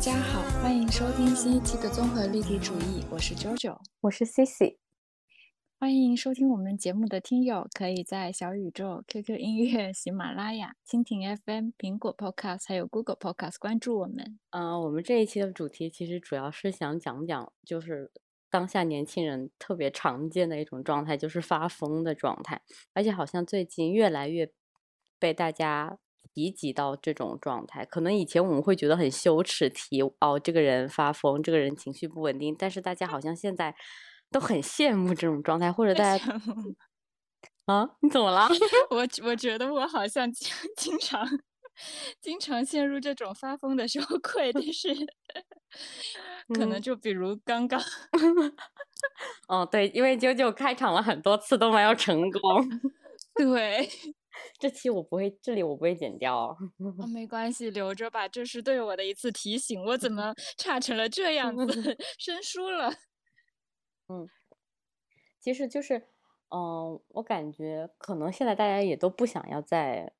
家好，欢迎收听新一期的综合立体主义，我是 JoJo，我是 Cici。欢迎收听我们节目的听友，可以在小宇宙、QQ 音乐、喜马拉雅、蜻蜓 FM、苹果 Podcast 还有 Google Podcast 关注我们。嗯，我们这一期的主题其实主要是想讲讲，就是当下年轻人特别常见的一种状态，就是发疯的状态，而且好像最近越来越被大家。提及到这种状态，可能以前我们会觉得很羞耻，提哦这个人发疯，这个人情绪不稳定，但是大家好像现在都很羡慕这种状态，或者大家啊，你怎么了？我我觉得我好像经经常经常陷入这种发疯的羞愧，但是 可能就比如刚刚，哦对，因为九九开场了很多次都没有成功，对。这期我不会，这里我不会剪掉。哦，没关系，留着吧。这是对我的一次提醒。我怎么 差成了这样子，生疏了？嗯，其实就是，嗯，我感觉可能现在大家也都不想要再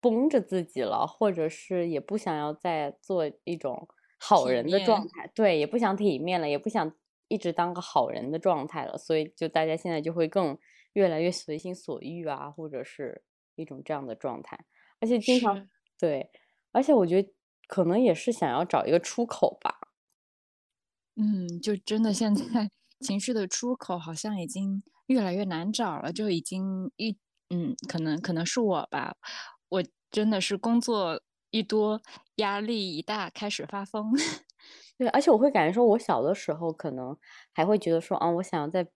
绷着自己了，或者是也不想要再做一种好人的状态，对，也不想体面了，也不想一直当个好人的状态了。所以，就大家现在就会更。越来越随心所欲啊，或者是一种这样的状态，而且经常对，而且我觉得可能也是想要找一个出口吧。嗯，就真的现在情绪的出口好像已经越来越难找了，就已经一嗯，可能可能是我吧，我真的是工作一多，压力一大，开始发疯。对，而且我会感觉说，我小的时候可能还会觉得说，啊，我想要在。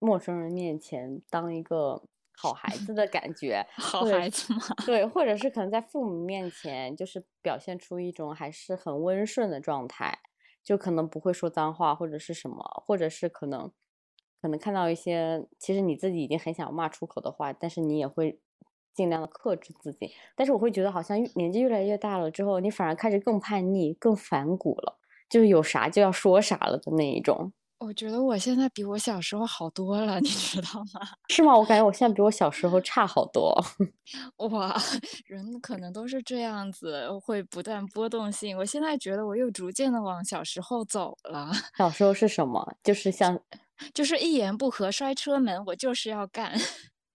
陌生人面前当一个好孩子的感觉，好孩子吗？对，或者是可能在父母面前，就是表现出一种还是很温顺的状态，就可能不会说脏话或者是什么，或者是可能可能看到一些其实你自己已经很想骂出口的话，但是你也会尽量的克制自己。但是我会觉得好像年纪越来越大了之后，你反而开始更叛逆、更反骨了，就是有啥就要说啥了的那一种。我觉得我现在比我小时候好多了，你知道吗？是吗？我感觉我现在比我小时候差好多。哇，人可能都是这样子，会不断波动性。我现在觉得我又逐渐的往小时候走了。小时候是什么？就是像，就是一言不合摔车门，我就是要干。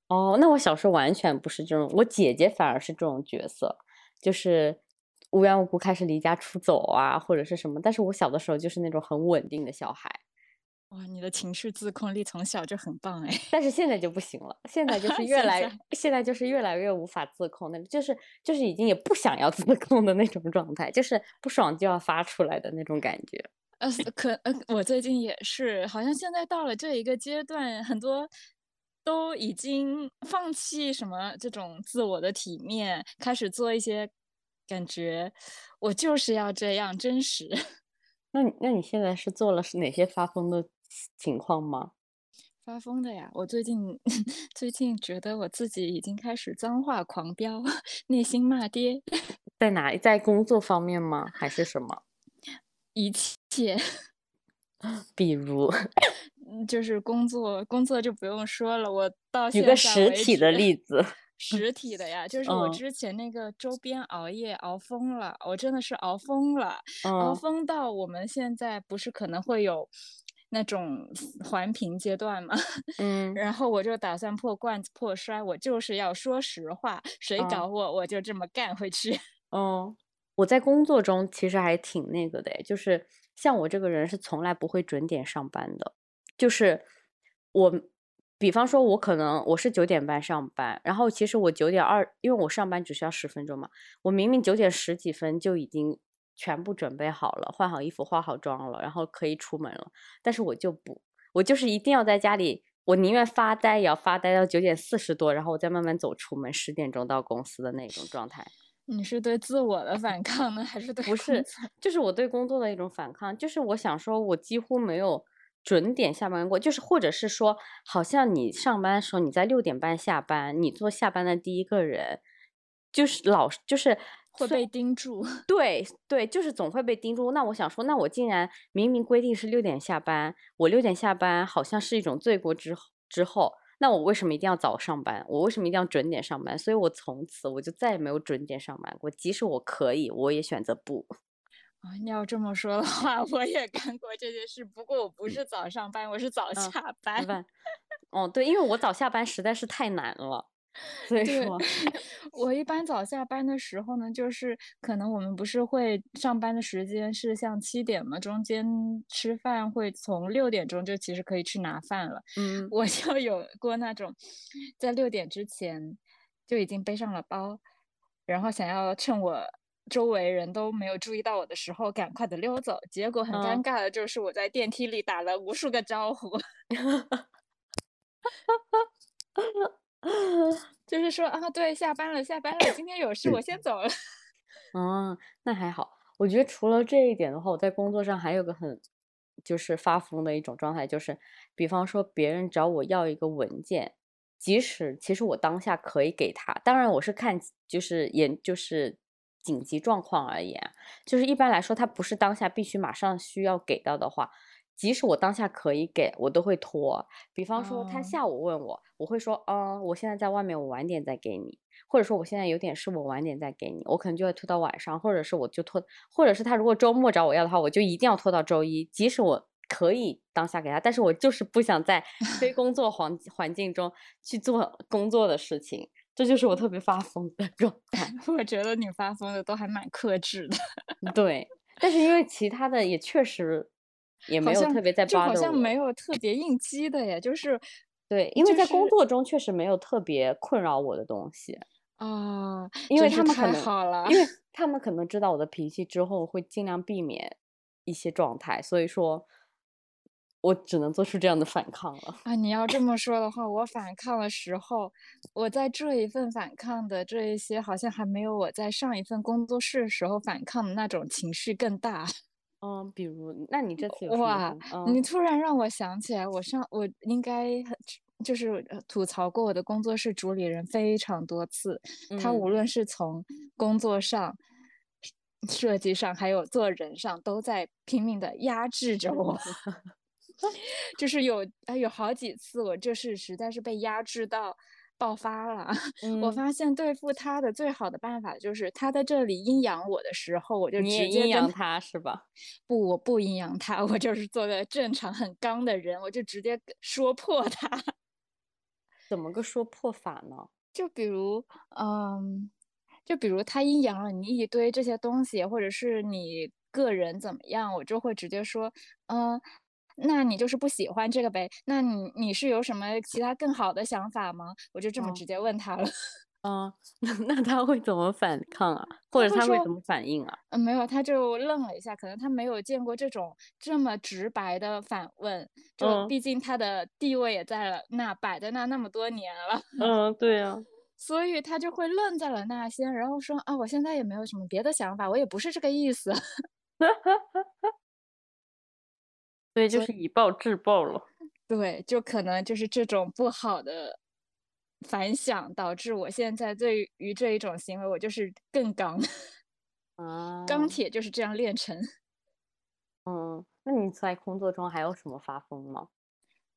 哦，那我小时候完全不是这种，我姐姐反而是这种角色，就是无缘无故开始离家出走啊，或者是什么。但是我小的时候就是那种很稳定的小孩。哇，你的情绪自控力从小就很棒哎，但是现在就不行了，现在就 是越来，现在就是越来越无法自控，的就是就是已经也不想要自控的那种状态，就是不爽就要发出来的那种感觉。呃，可呃，我最近也是，好像现在到了这一个阶段，很多都已经放弃什么这种自我的体面，开始做一些感觉我就是要这样真实。那你那你现在是做了是哪些发疯的？情况吗？发疯的呀！我最近 最近觉得我自己已经开始脏话狂飙，内心骂爹。在哪？在工作方面吗？还是什么？一切。比如，就是工作，工作就不用说了。我到举个实体的例子。实体的呀，就是我之前那个周边熬夜熬疯了，我真的是熬疯了，熬疯到我们现在不是可能会有。那种环评阶段嘛，嗯，然后我就打算破罐子破摔，我就是要说实话，谁搞我我就这么干回去。哦，我在工作中其实还挺那个的，就是像我这个人是从来不会准点上班的，就是我，比方说我可能我是九点半上班，然后其实我九点二，因为我上班只需要十分钟嘛，我明明九点十几分就已经。全部准备好了，换好衣服，化好妆了，然后可以出门了。但是我就不，我就是一定要在家里，我宁愿发呆也要发呆到九点四十多，然后我再慢慢走出门，十点钟到公司的那种状态。你是对自我的反抗呢，还是对？不是，就是我对工作的一种反抗。就是我想说，我几乎没有准点下班过，就是或者是说，好像你上班的时候你在六点半下班，你做下班的第一个人，就是老就是。会被盯住，对对，就是总会被盯住。那我想说，那我竟然明明规定是六点下班，我六点下班好像是一种罪过之之后，那我为什么一定要早上班？我为什么一定要准点上班？所以我从此我就再也没有准点上班过。即使我可以，我也选择不。啊，你要这么说的话，我也干过这件事，不过我不是早上班，我是早嗯，下班。班。哦，对，因为我早下班实在是太难了，所以对，说，我一般早下班的时候呢，就是可能我们不是会上班的时间是像七点嘛，中间吃饭会从六点钟就其实可以去拿饭了。嗯我就有过那种在六点之前就已经背上了包，然后想要趁我周围人都没有注意到我的时候赶快的溜走，结果很尴嗯，尬的就是我在电梯里打了无数个招呼。就是说啊，对，下班了，下班了，今天有事，我先走了。嗯，那还好。我觉得除了这一点的话，我在工作上还有个很就是发疯的一种状态，就是比方说别人找我要一个文件，即使其实我当下可以给他，当然我是看就是也就是紧急状况而言，就是一般来说他不是当下必须马上需要给到的话，即使我当下可以给，我都会拖。比方说他哦，下午问我，我会说，嗯，我现在在外面，我晚点再给你。或者说我现在有点事，我晚点再给你，我可能就会拖到晚上，或者是我就拖，或者是他如果周末找我要的话，我就一定要拖到周一，即使我可以当下给他，但是我就是不想在非 工作环环境中去做工作的事情，这就是我特别发疯的状态。我觉得你发疯的都还蛮克制的，对，但是因为其他的也确实也没有特别在就好像没，有特别应激的耶，就是对，因为在工作中确实没有特别困扰我的东西。啊，因为他们可能，好了。因为他们可能知道我的脾气之后，会尽量避免一些状态，所以说，我只能做出这样的反抗了。啊，你要这么说的话，我反抗的时候，我在这一份反抗的这一些，好像还没有我在上一份工作室时候反抗的那种情绪更大。嗯，比如，那你这次有哇，反？你嗯突然让我想起来，我上我应该很 就是呃吐槽过我的工作室主理人非常多次，他嗯无论是从工作上、设计上，还有做人上，都在拼命的压制着我。就是有啊，有好几次我就是实在是被压制到爆发了。我嗯，发现对付他的最好的办法就是他在这里阴阳我的时候，我就直接阴阳他是吧？不，我不阴阳他，我就是做个正常很刚的人，我就直接说破他。怎么个说破法呢？就比如，嗯，就比如他阴阳了你一堆这些东西，或者是你个人怎么样，我就会直接说，嗯，那你就是不喜欢这个呗？那你你是有什么其他更好的想法吗？我就这么嗯直接问他了。嗯，那他会怎么反抗啊？或者他会怎么反应啊？嗯，没有，他就愣了一下，可能他没有见过这种这么直白的反问，就嗯毕竟他的地位也在了那，摆在那那么多年了。嗯，对啊，所以他就会愣在了那先，然后说啊，我现在也没有什么别的想法，我也不是这个意思。对，就所以是以暴制暴了。对，就可能就是这种不好的反响，导致我现在对于这一种行为，我就是更刚。啊，钢啊，铁就是这样炼成。嗯，那你在工作中还有什么发疯吗？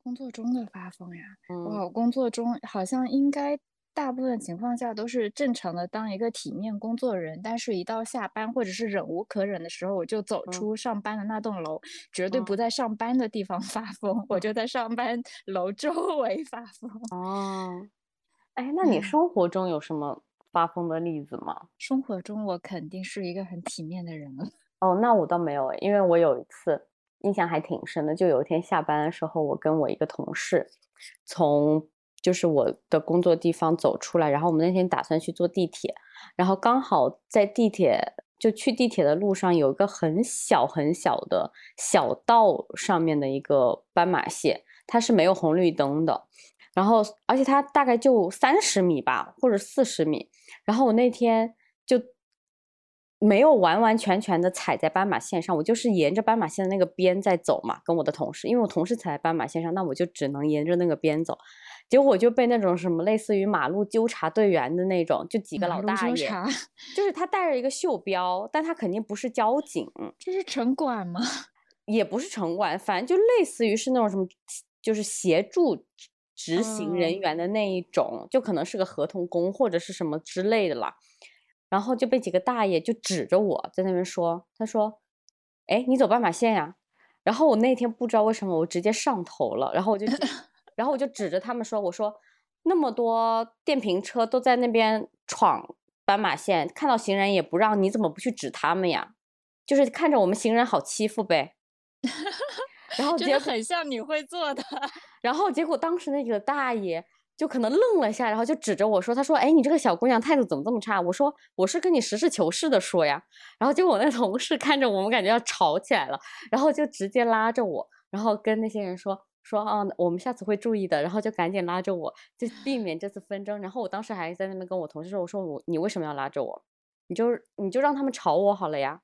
工作中的发疯呀，我工作中好像应该大部分情况下都是正常的当一个体面工作人，但是一到下班或者是忍无可忍的时候，我就走嗯出上班的那栋楼，绝对不嗯在上班的地方发疯，我就在上班楼周围发疯。哦，哎，那你生活中有什么发疯的例子吗？生活中我肯定是一个很体面的人了。哦，那我倒没有，因为我有一次印象还挺深的，就有一天下班的时候，我跟我一个同事从就是我的工作地方走出来，然后我们那天打算去坐地铁，然后刚好在地铁就去地铁的路上有一个很小很小的小道上面的一个斑马线，它是没有红绿灯的，然后而且它大概就三十米吧，或者四十米，然后我那天就没有完完全全的踩在斑马线上，我就是沿着斑马线的那个边在走嘛，跟我的同事，因为我同事踩在斑马线上，那我就只能沿着那个边走。结果我就被那种什么类似于马路纠察队员的那种，就几个老大爷，就是他带着一个袖标，但他肯定不是交警，这是城管吗？也不是城管，反正就类似于是那种什么，就是协助执执行人嗯，员的那一种，就可能是个合同工或者是什么之类的啦。然后就被几个大爷就指着我在那边说，他说哎，你走斑马线呀。然后我那天不知道为什么我直接上头了，然后我就，然后我就指着他们说，我说那么多电瓶车都在那边闯斑马线，看到行人也不让，你怎么不去指他们呀？就是看着我们行人好欺负呗。然后真的很像你会做的。然后结果当时那个大爷就可能愣了下，然后就指着我说：“他说，哎，你这个小姑娘态度怎么这么差？”我说：“我是跟你实事求是的说呀。”然后结果我那同事看着我们，感觉要吵起来了，然后就直接拉着我，然后跟那些人说：“说啊，我们下次会注意的。”然后就赶紧拉着我，就避免这次纷争。然后我当时还在那边跟我同事说：“我说我你为什么要拉着我？你就你就让他们吵我好了呀。”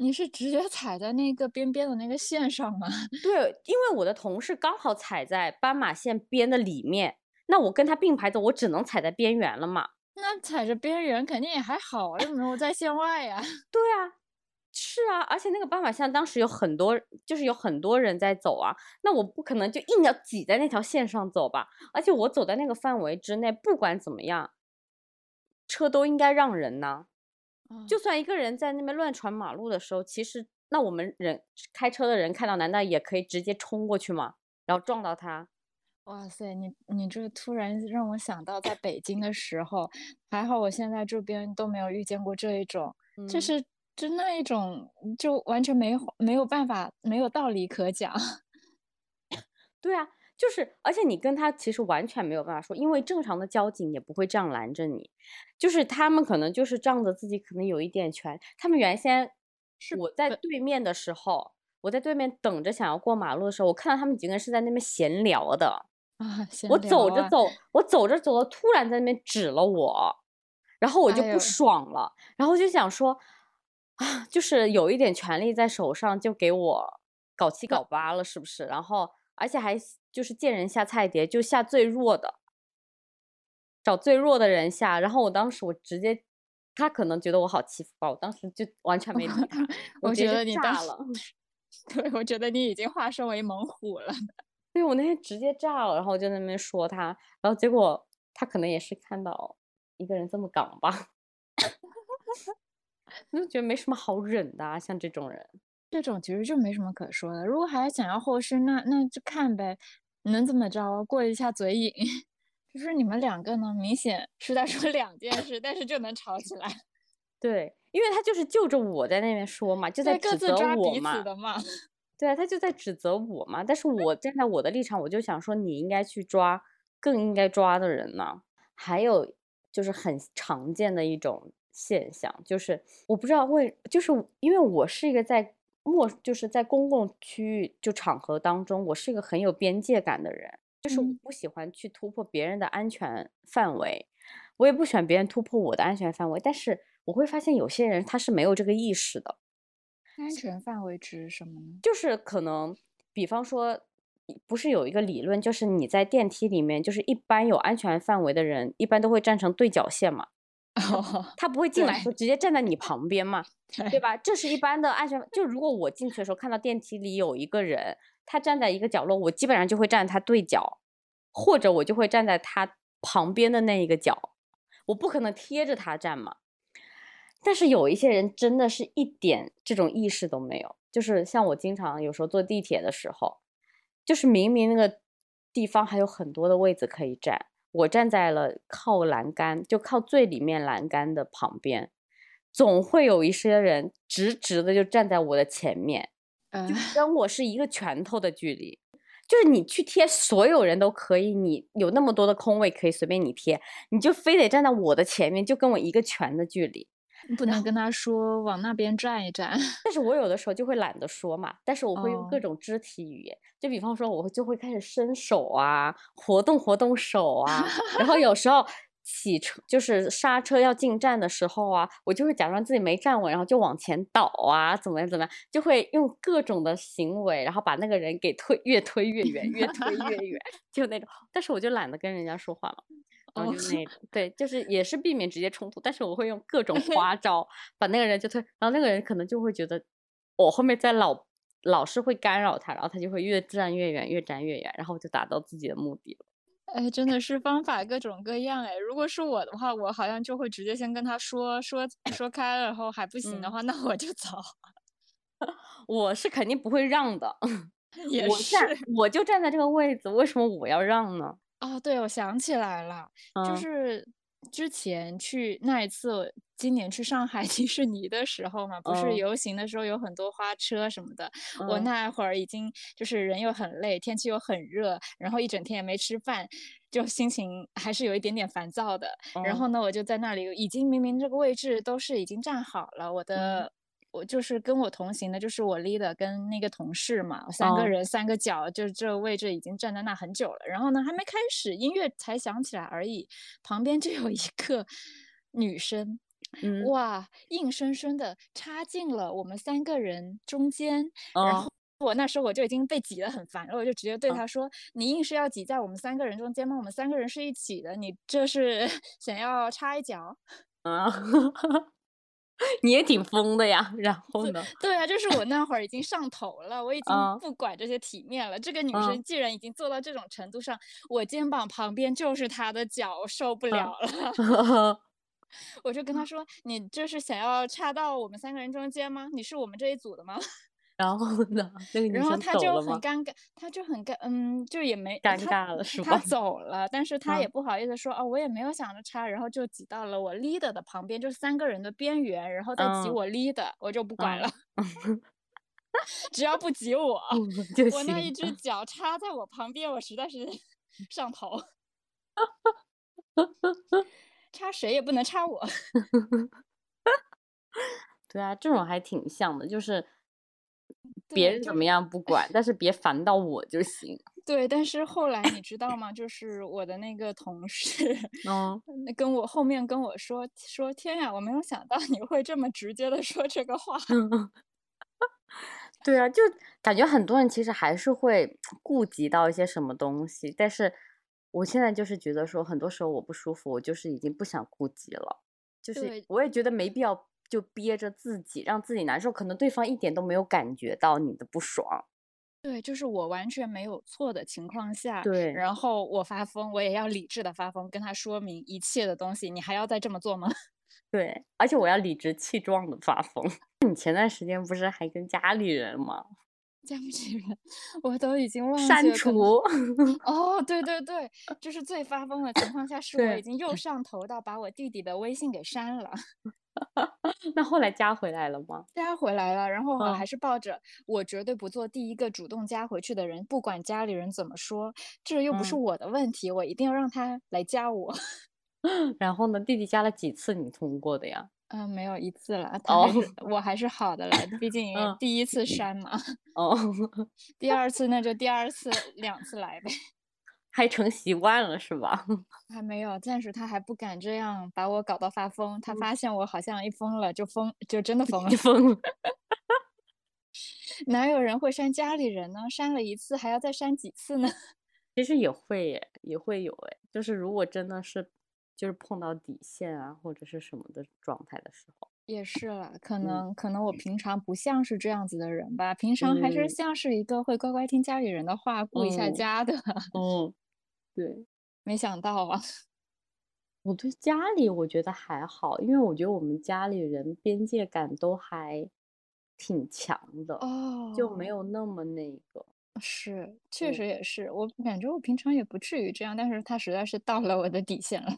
你是直接踩在那个边边的那个线上吗？对，因为我的同事刚好踩在斑马线边的里面，那我跟他并排走，我只能踩在边缘了嘛。那踩着边缘肯定也还好，又没有在线外呀。对啊，是啊，而且那个斑马线当时有很多，就是有很多人在走啊，那我不可能就硬要挤在那条线上走吧？而且我走在那个范围之内，不管怎么样，车都应该让人呢。就算一个人在那边乱闯马路的时候，其实那我们人开车的人看到，难道也可以直接冲过去吗？然后撞到他？哇塞，你你这突然让我想到在北京的时候，还好我现在这边都没有遇见过这一种，就是就那一种就完全没没有办法，没有道理可讲。对啊。就是，而且你跟他其实完全没有办法说，因为正常的交警也不会这样拦着你。就是他们可能就是仗着自己可能有一点权，他们原先是我在对面的时候，我在对面等着想要过马路的时候，我看到他们几个人是在那边闲聊的啊。我走着走，我走着走着，突然在那边指了我，然后我就不爽了，然后就想说啊，就是有一点权利在手上，就给我搞七搞八了，是不是？然后而且还。就是见人下菜碟，就下最弱的，找最弱的人下。然后我当时我直接，他可能觉得我好欺负吧，我当时就完全没理他。我觉得你炸了，对，我觉得你已经化身为猛虎了。对，我那天直接炸了，然后我就在那边说他，然后结果他可能也是看到一个人这么港吧，我就觉得没什么好忍的，像这种人，这种其实就没什么可说的。如果还想要后续，那那就看呗。能怎么着？过一下嘴瘾，就是你们两个呢，明显是在说两件事，但是就能吵起来。对，因为他就是就着我在那边说嘛，就在指责我嘛。对啊，他就在指责我嘛。但是我站在我的立场，我就想说，你应该去抓更应该抓的人呢。还有就是很常见的一种现象，就是我不知道为，就是因为我是一个在。陌就是在公共区域就场合当中，我是一个很有边界感的人，就是我不喜欢去突破别人的安全范围，我也不喜欢别人突破我的安全范围。但是我会发现有些人他是没有这个意识的。安全范围指什么呢？就是可能，比方说，不是有一个理论，就是你在电梯里面，就是一般有安全范围的人，一般都会站成对角线嘛。他不会进来说直接站在你旁边嘛，对吧？这是一般的安全。就如果我进去的时候看到电梯里有一个人，他站在一个角落，我基本上就会站在他对角，或者我就会站在他旁边的那一个角，我不可能贴着他站嘛。但是有一些人真的是一点这种意识都没有，就是像我经常有时候坐地铁的时候，就是明明那个地方还有很多的位子可以站。我站在了靠栏杆，就靠最里面栏杆的旁边，总会有一些人直直的就站在我的前面，就跟我是一个拳头的距离。就是你去贴所有人都可以，你有那么多的空位可以随便你贴，你就非得站在我的前面，就跟我一个拳的距离。不能跟他说往那边站一站，但是我有的时候就会懒得说嘛，但是我会用各种肢体语言，就比方说我就会开始伸手啊，活动活动手啊，然后有时候起车就是刹车要进站的时候啊，我就会假装自己没站稳，然后就往前倒啊，怎么样怎么样，就会用各种的行为，然后把那个人给推越推越远，越推越远，就那种，但是我就懒得跟人家说话了。然后就那种，对，就是也是避免直接冲突，但是我会用各种 花招把那个人就推，然后那个人可能就会觉得我后面在老老是会干扰他，然后他就会越站越远，越站越远，然后就达到自己的目的了。哎，真的是方法各种各样哎。如果是我的话，我好像就会直接先跟他说说说开了，然后还不行的话，那我就走。我是肯定不会让的。也我站是。我就站在这个位子，为什么我要让呢？哦，对，我想起来了，就嗯。是之前去那一次，今年去上海迪士尼的时候嘛，不是嗯。游行的时候有很多花车什么的，我嗯。那会儿已经就是人又很累，天气又很热，然后一整天也没吃饭，就心情还是有一点点烦躁的。然嗯。后呢，我就在那里，已经明明这个位置都是已经站好了，我嗯。的。我就是跟我同行的，就是我 leader 跟那个同事嘛，三个嗯人三个脚，就这个位置已经站在那很久了。然后呢，还没开始，音乐才响起来而已，旁边就有一个 女生，嗯哇，硬生生的插进了我们三个人中间。然嗯后我那时候我就已经被挤得很烦了，我就直接对嗯她说：“你硬是要挤在我们三个人中间吗？我们三个人是一起的，你这是 想要插一脚？”啊，你也挺疯的呀。然后呢？对啊，就是我那会儿已经上头了，我已经嗯不管这些体面了。这个女嗯生既然已经做到这种程度上，我肩膀旁边就是她的脚，受不嗯了了。我就跟她说：“你这是想要插到我们三个人中间吗？你是我们这一组的吗？”然后呢？那个女然后生她就？很尴尬，他就很尴，嗯，就也没尴尬了是吧？他？走了，但是他也嗯不好意思说，哦，我也没有想着插，然后就挤到了我 leader 的旁边，就是三个人的边缘，然后再挤嗯我 leader，我就不管嗯了，只要不挤我，我那一。只脚插在我旁边，我实在是上头，插谁也不能插我。对啊，这种还挺像的，就是别人怎么样不管，但是别烦到我就行。对，但是后来你知道吗？就是我的那个同事，嗯，那跟我后面跟我说说，天呀，我没有想到你会这么直接的说这个话。对啊，就感觉很多人其实还是会顾及到一些什么东西，但是我现在就是觉得说，很多时候我不舒服，我就是已经不想顾及了，就是，我也觉得没必要就憋着自己，让自己难受，可能对方一点都没有感觉到你的不爽。对，就是我完全没有错的情况下，对，然后我发疯，我也要理智的发疯，跟他说明一切的东西，你还要再这么做吗？对，而且我要理直气壮的发疯。你前段时间不是还跟家里人吗？家里人，我都已经忘记了，删除。哦，对 对对，就是最发疯的情况下，是我已，经 又上头到把我弟弟的微信给删了。那后来加回来了吗？加回来了，然后我还嗯是抱着我绝对不做第一个主动加回去的人，不管家里人怎么说，这又不是嗯，我的问题，我一定要让他来加我。然后呢？弟弟加了几次你通过的呀？嗯，没有一次了，他还哦，是 我还是好的了，毕竟嗯，第一次删嘛，哦，第二次那就第二次两次来呗。还成习惯了是吧？还没有，暂时他还不敢这样把我搞到发疯，他嗯，发现我好像一疯了就疯，就真的疯了。你疯了。哪有人会删家里人呢？删了一次还要再删几次呢？其实也会耶，也会有哎，就是如果真的是就是碰到底线啊，或者是什么的状态的时候，也是了，可嗯能可能我平常不像是这样子的人吧，平常还是嗯像是一个会乖乖听家里人的话，顾一下嗯家的。嗯，对。没想到啊，我对家里我觉得还好，因为我觉得我们家里人边界感都还挺强的，就没哦，有那么那个。是，确实也是，我感觉我平常也不至于这样，但是他实在是到了我的底线了。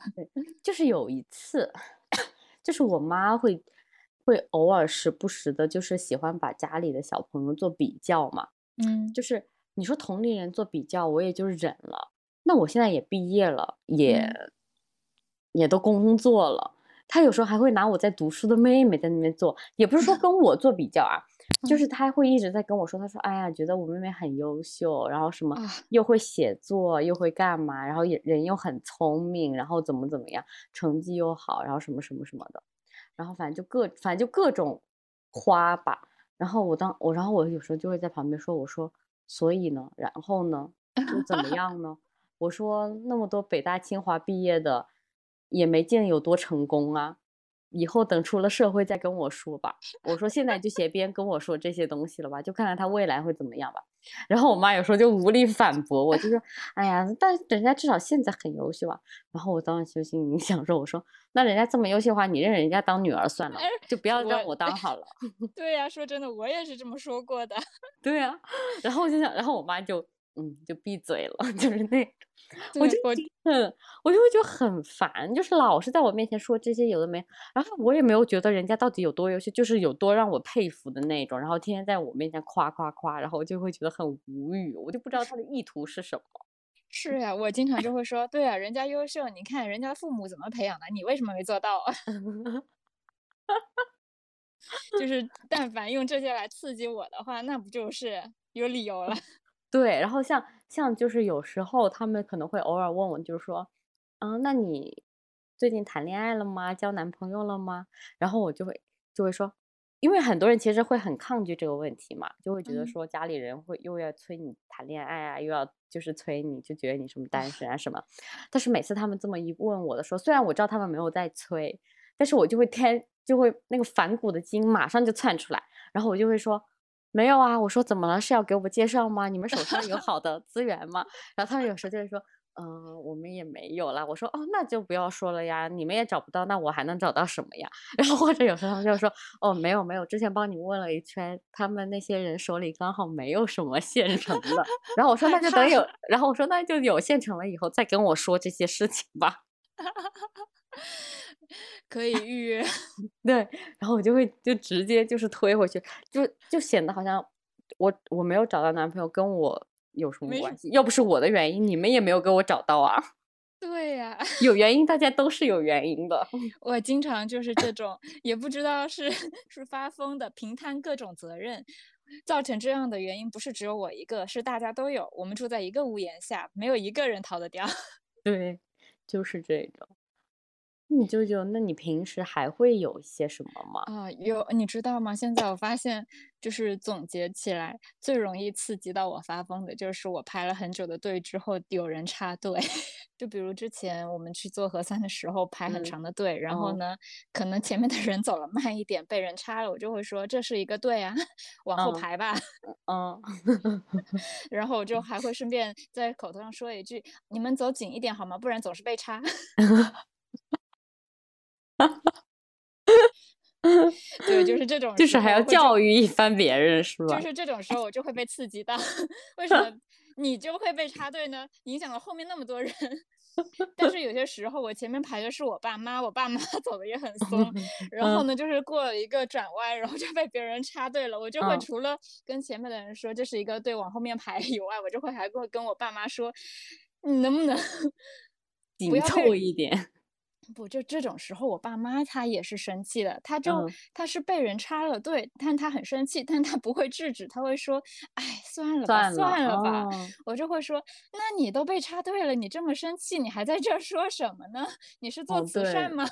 就是有一次，就是我妈会会偶尔时不时的，就是喜欢把家里的小朋友做比较嘛。嗯就是你说同龄人做比较，我也就忍了。那我现在也毕业了，也嗯也都工作了，他有时候还会拿我在读书的妹妹在那边做，也不是说 跟我做比较啊，就嗯是他会一直在跟我说，他说，哎呀，觉得我妹妹很优秀，然后什么啊，又会写作，又会干嘛，然后也人又很聪明，然后怎么怎么样，成绩又好，然后什么什么什么的，然后反正就各反正就各种夸吧。然后我当我，然后我有时候就会在旁边说，我说，所以呢，然后呢，又怎么 样呢？我说那么多北大清华毕业的，也没见有多成功啊。以后等出了社会再跟我说吧。我说现在就 先别跟我说这些东西了吧，就看看他未来会怎么样吧。然后我妈有时候就无力反驳我，就说：“哎呀，但人家至少现在很优秀啊。”然后我当时就心里想说：“我说那人家这么优秀的话，你认人家当女儿算了，就不要让我当好了。”对呀，说真的，我也是这么说过的。对呀，然后我就想，然后我妈就。嗯，就闭嘴了，就是那种，我就很，我就会觉得很烦，就是老是在我面前说这些有的没，然后我也没有觉得人家到底有多优秀，就是有多让我佩服的那种，然后天天在我面前夸夸夸，然后我就会觉得很无语，我就不知道他的意图是什么。是呀，我经常就会说，对啊，人家优秀，你看人家父母怎么培养的，你为什么没做到？就是但凡用这些来刺激我的话，那不就是有理由了？对，然后像像就是有时候他们可能会偶尔问我，就是说，嗯，那你最近谈恋爱了吗？交男朋友了吗？然后我就会就会说，因为很多人其实会很抗拒这个问题嘛，就会觉得说家里人会又要催你谈恋爱啊，又要就是催你，就觉得你什么单身啊什么。但是每次他们这么一问我的时候，虽然我知道他们没有在催，但是我就会天就会那个反骨的筋马上就窜出来，然后我就会说。没有啊，我说怎么了？是要给我介绍吗？你们手上有 好的资源吗？然后他们有时候就会说，嗯，我们也没有啦。我说，哦，那就不要说了呀，你们也找不到，那我还能找到什么呀？然后或者有时候他们就说，哦，没有没有，之前帮你问了一圈，他们那些人手里刚好没有什么现成的。然后我说，那就等有，然后我说那就有现成了以后再跟我说这些事情吧。可以预约，对，然后我就会就直接就是推回去，就就显得好像我我没有找到男朋友跟我有什么关系？要不是我的原因，你们也没有给我找到啊。对呀，有原因，大家都是有原因的。我经常就是这种，也不知道是是发疯的，平摊各种责任，造成这样的原因不是只有我一个，是大家都有。我们住在一个屋檐下，没有一个人逃得掉。对，就是这种。你舅舅，那你平时还会有一些什么吗？啊，有，你知道吗？现在我发现，就是总结起来，最容易刺激到我发疯的，就是我排了很久的队之后有人插队。就比如之前我们去做核酸的时候排很长的队，然后呢，可能前面的人走了慢一点，被人插了，我就会说这是一个队啊，往后排吧。嗯，然后我就还会顺便在口头上说一句：你们走紧一点好吗？不然总是被插。哈哈，对，就是这种，就是还要教育一番别人，是吧？就是这种时候，我就会被刺激到。为什么 你就会被插队呢？影响了后面那么多人。但是有些时候，我前面排的是我爸妈，我爸妈 走的也很松。然后呢，就是过了一个转弯，然后就被别人插队了。我就会除了跟前面的人说这是一个队往后面排以外，我就会还会跟我爸妈说，你能不能紧凑一点？不，就这种时候，我爸妈他也是生气的，他就他是被人插了队，但他很生气，但他不会制止，他会说：“哎，算了吧，算了吧。”我就会说：“那你都被插队了，你这么生气，你还在这说什么呢？你是做慈善吗？”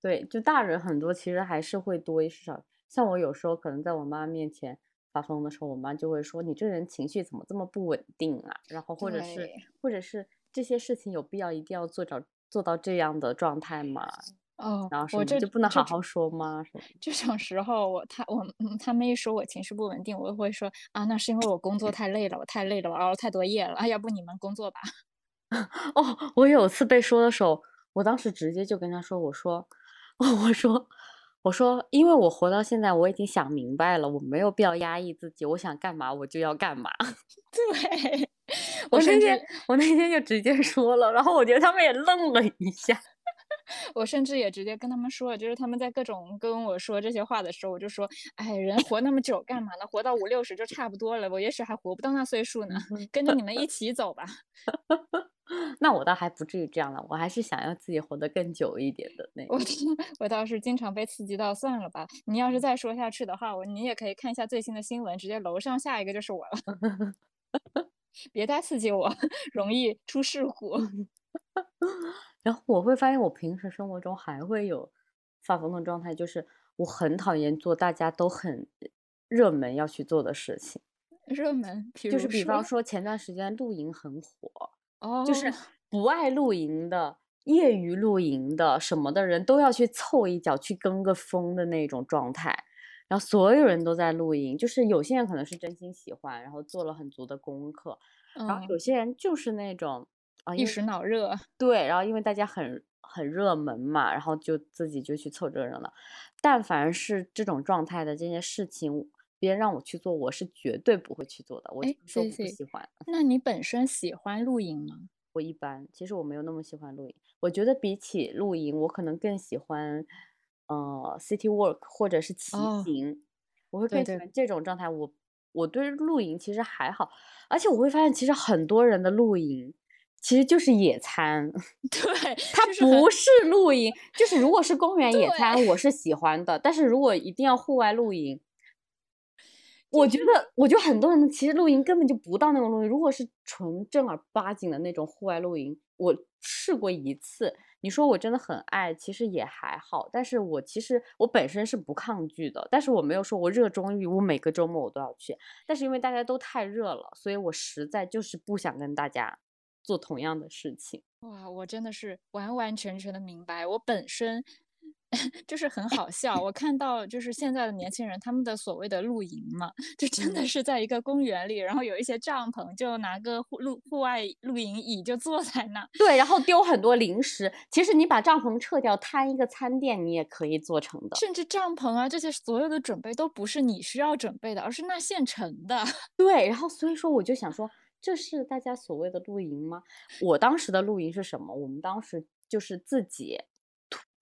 对，就大人很多其实还是会多一少，像我有时候可能在我妈面前发疯的时候，我妈就会说：“你这人情绪怎么这么不稳定啊？”然后或者是或者是这些事情有必要一定要做着。做到这样的状态吗？哦，然后我这就不能好好说吗？这种时候，我他我他们一说我情绪不稳定，我就会说啊，那是因为我工作太累了，我太累了，我熬了太多夜了。啊，要不你们工作吧？哦，我有次被说的时候，我当时直接就跟他说，我说，我说，我说，因为我活到现在，我已经想明白了，我没有必要压抑自己，我想干嘛我就要干嘛。对。我那天我那天就直接 说了，然后我觉得他们也愣了一下。我甚至也直接跟他们说了，就是他们在各种跟我说这些话的时候，我就说：“哎，人活那么久干嘛呢？活到五六十就差不多了，我也许还活不到那岁数呢。跟着你们一起走吧。”那我倒还不至于这样了，我还是想要自己活得更久一点的那。我我倒是经常被刺激到，算了吧。你要是再说下去的话，我你也可以看一下最新的新闻，直接楼上下一个就是我了。别太刺激我，容易出事故。然后我会发现，我平时生活中还会有发疯的状态，就是我很讨厌做大家都很热门要去做的事情。热门，就是比方说前段时间露营很火，哦，就是不爱露营的业余露营的什么的人都要去凑一脚去跟个风的那种状态，然后所有人都在露营，就是有些人可能是真心喜欢，然后做了很足的功课，然后嗯，有些人就是那种啊，一时脑热。对，然后因为大家很很热门嘛，然后就自己就去凑这个热闹。但凡是这种状态的这件事情，别人让我去做，我是绝对不会去做的。我就哎说我不喜欢，那你本身喜欢露营吗？我一般。其实我没有那么喜欢露营，我觉得比起露营，我可能更喜欢呃 city walk 或者是骑哦，行，我会对对，更喜欢这种状态。我我对露营其实还好，而且我会发现，其实很多人的露营其实就是野餐。对，它不是露营，就是如果是公园野餐，我是喜欢的。但是如果一定要户外露营，我觉得，我觉得很多人其实露营根本就不到那种露营。如果是纯正儿八经的那种户外露营，我试过一次。你说我真的很爱，其实也还好。但是我其实我本身是不抗拒的，但是我没有说我热衷于我每个周末我都要去。但是因为大家都太热了，所以我实在就是不想跟大家做同样的事情。哇，我真的是完完全全的明白，我本身 就是很好笑。我看到就是现在的年轻人，他们的所谓的露营嘛，就真的嗯。是在一个公园里，然后有一些帐篷，就拿个户露户外露营椅就坐在那。对，然后丢很多零食。其实你把帐篷撤掉，摊一个餐垫，你也可以做成的。甚至帐篷啊，这些所有的准备都不是你需要准备的，而是那现成的。对，然后所以说我就想说，这是大家所谓的露营吗？我当时的露营是什么？我们当时就是自己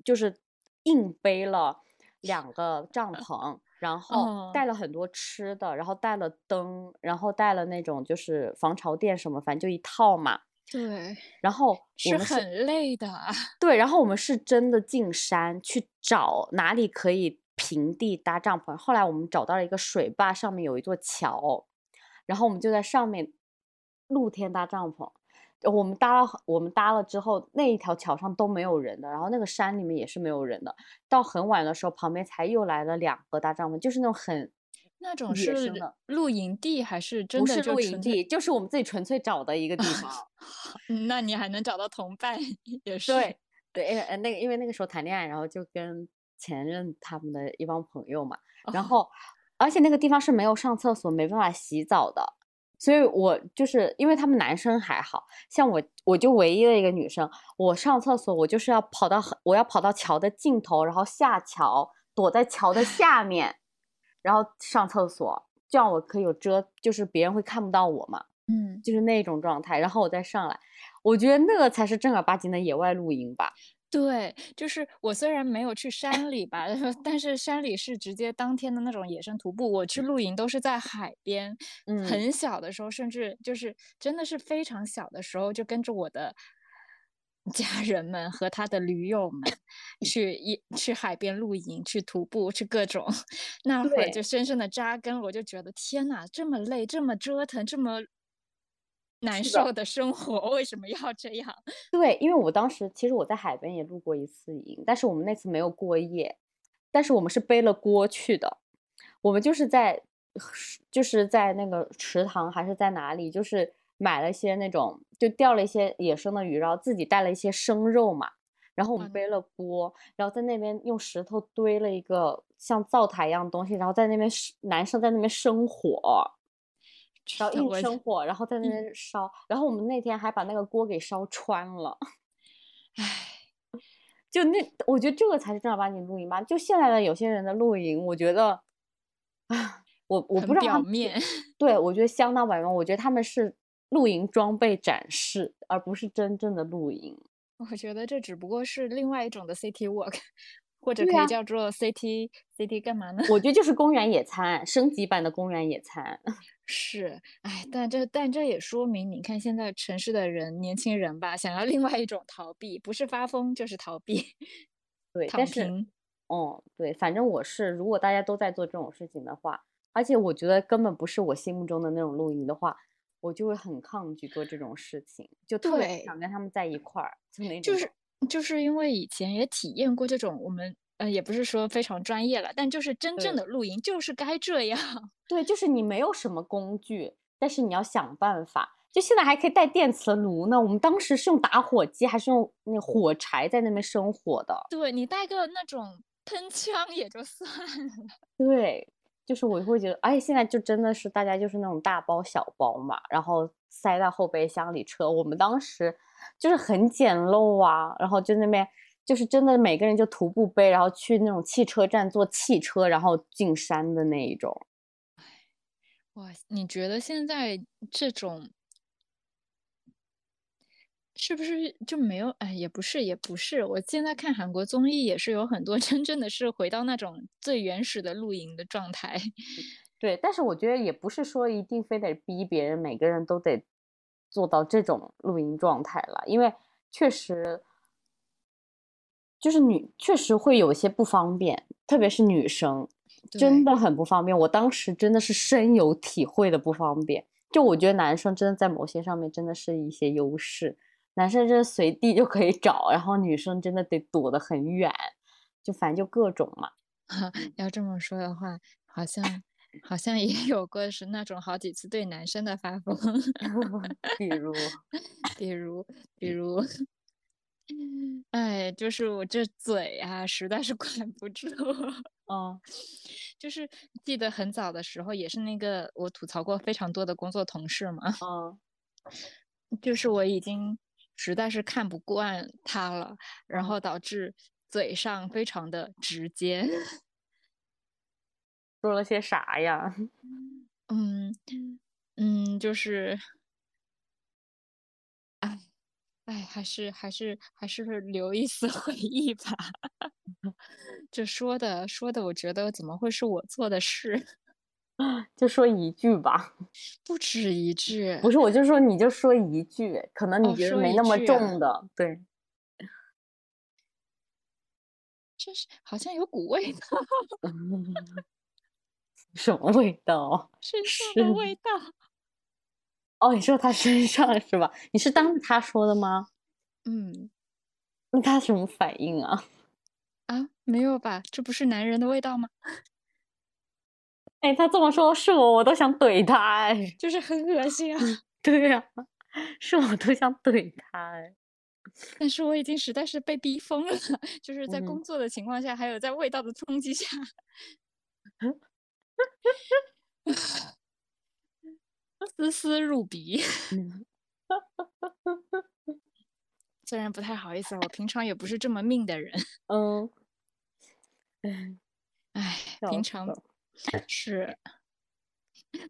就是硬背了两个帐篷，然后哦，带了很多吃的，然后带了灯，然后带了那种就是防潮垫什么，反正就一套嘛。对，然后是很累的。对，然后我们是真的进山去找哪里可以平地搭帐篷。后来我们找到了一个水坝，上面有一座桥，然后我们就在上面露天搭帐篷。呃我们搭了，我们搭了之后，那一条桥上都没有人的，然后那个山里面也是没有人的。到很晚的时候，旁边才又来了两个搭帐篷，就是那种很那种是露营地还是真不是的就纯粹？露营地，就是我们自己纯粹找的一个地方。嗯那你还能找到同伴，也是。对对，因为呃那个因为那个时候谈恋爱，然后就跟前任他们的一帮朋友嘛，然哦，后而且那个地方是没有上厕所、没办法洗澡的，所以我就是因为他们男生还好像我，我就唯一的一个女生，我上厕所我就是要跑到很我要跑到桥的尽头，然后下桥，躲在桥的下面，然后上厕所，这样我可以有遮，就是别人会看不到我嘛。嗯，就是那种状态，然后我再上来，我觉得那个才是正儿八经的野外露营吧。对，就是我虽然没有去山里吧，但是山里是直接当天的那种野生徒步。我去露营都是在海边，嗯很小的时候，甚至就是真的是非常小的时候，就跟着我的 家人们和他的驴友们 去一去海边露营，去徒步，去各种。那会儿就深深的扎根，我就觉得天呐，这么累，这么折腾，这么难受的生活，为什么要这样？对，因为我当时其实我在海边也露过一次营，但是我们那次没有过夜，但是我们是背了锅去的，我们就是在就是在那个池塘还是在哪里，就是买了一些那种就钓了一些野生的鱼，然后自己带了一些生肉嘛，然后我们嗯背了锅，然后在那边用石头堆了一个像灶台一样东西，然后在那边生男生在那边生火。然后硬生 火，然后在那嗯边烧，然后我们那天还把那个锅给烧穿了。唉，就那，我觉得这个才是正儿八经露营吧。就现在的有些人的露营，我觉得，啊，我我不知道表面。对，我觉得相当表面。我觉得他们是露营装备展示，而不是真正的露营。我觉得这只不过是另外一种的 city walk，或者可以叫做 city city 干嘛呢？我觉得就是公园野餐，升级版的公园野餐。是，哎，但这但这也说明，你看现在城市的人，年轻人吧，想要另外一种逃避，不是发疯就是逃避，对，躺但是，平。哦，对，反正我是，如果大家都在做这种事情的话，而且我觉得根本不是我心目中的那种露营的话，我就会很抗拒做这种事情，就特别想跟他们在一块儿，就那种就是就是因为以前也体验过这种，我们呃也不是说非常专业了，但就是真正的露营就是该这样。对，就是你没有什么工具，但是你要想办法，就现在还可以带电磁炉呢。我们当时是用打火机，还是用那火柴在那边生火的。对你带个那种喷枪也就算了。对，就是我会觉得，哎，现在就真的是大家就是那种大包小包嘛，然后塞到后备箱里车。我们当时就是很简陋啊，然后就那边就是真的每个人就徒步背，然后去那种汽车站坐汽车，然后进山的那一种。哇，你觉得现在这种是不是就没有？哎，也不是，也不是。我现在看韩国综艺，也是有很多 真正的是回到那种最原始的露营的状态。对，但是我觉得也不是说一定非得逼别人，每个人都得做到这种露营状态了，因为确实就是女确实会有一些不方便，特别是女生。真的很不方便，我当时真的是深有体会的不方便。就我觉得男生真的在某些上面真的是一些优势，男生真的随地就可以找，然后女生真的得躲得很远，就反正就各种嘛。要这么说的话，好像好像也有过是那种好几次对男生的发疯，比如比如比如。哎，就是我这嘴啊，实在是 管不住。嗯，就是记得很早的时候，也是那个我吐槽过非常多的工作同事嘛。嗯，就是我已经实在是看不惯他了，然后导致嘴上非常的直接。说了些啥呀？嗯嗯，就是。哎，还是还是还是留一丝 回忆吧。这说的说的，我觉得怎么会是我做的事？就说一句吧，不止一句。不是，我就说你就说一句，可能你觉得没那么重的，对。这是好像有股味道。什么味道？身上的味道。哦，你说他身上是吧？你是当着他说的吗？嗯，那他什么反应啊？啊，没有吧？这不是男人的味道吗？哎，他这么说，是我我都想怼他，哎，就是很恶心啊。对呀，是我都想怼他，哎。但是我已经实在是被逼疯了，就是在工作的情况下，还有在味道的冲击下。丝丝入鼻，虽然不太好意思，我平常也不是这么命的人。嗯，哎，平常是，